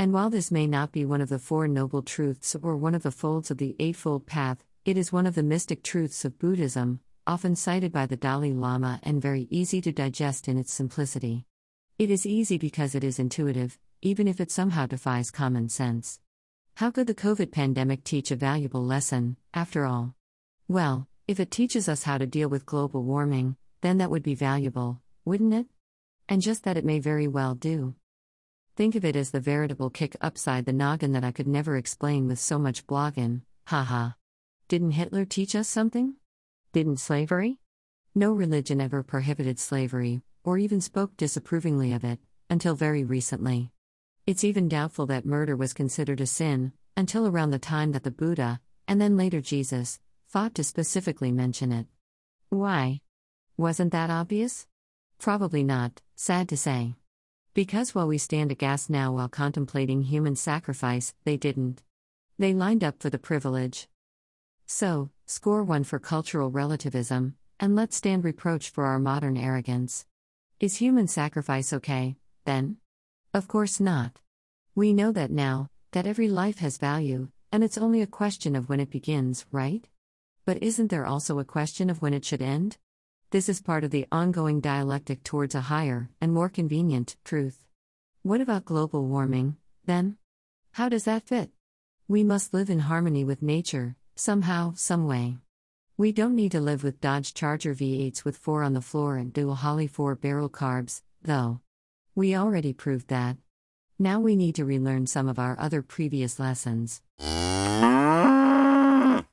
And while this may not be one of the Four Noble Truths or one of the folds of the Eightfold Path, it is one of the mystic truths of Buddhism, often cited by the Dalai Lama and very easy to digest in its simplicity. It is easy because it is intuitive, even if it somehow defies common sense. How could the COVID pandemic teach a valuable lesson, after all? Well, if it teaches us how to deal with global warming, then that would be valuable, wouldn't it? And just that it may very well do. Think of it as the veritable kick upside the noggin that I could never explain with so much blogging, haha. Didn't Hitler teach us something? Didn't slavery? No religion ever prohibited slavery, or even spoke disapprovingly of it, until very recently. It's even doubtful that murder was considered a sin, until around the time that the Buddha, and then later Jesus, fought to specifically mention it. Why? Wasn't that obvious? Probably not, sad to say. Because while we stand aghast now while contemplating human sacrifice, they didn't. They lined up for the privilege. So, score one for cultural relativism, and let's stand reproach for our modern arrogance. Is human sacrifice okay, then? Of course not. We know that now, that every life has value, and it's only a question of when it begins, right? But isn't there also a question of when it should end? This is part of the ongoing dialectic towards a higher, and more convenient, truth. What about global warming, then? How does that fit? We must live in harmony with nature, Somehow, someway. We don't need to live with Dodge Charger V8s with 4 on the floor and dual Holley 4 barrel carbs, though. We already proved that. Now we need to relearn some of our other previous lessons.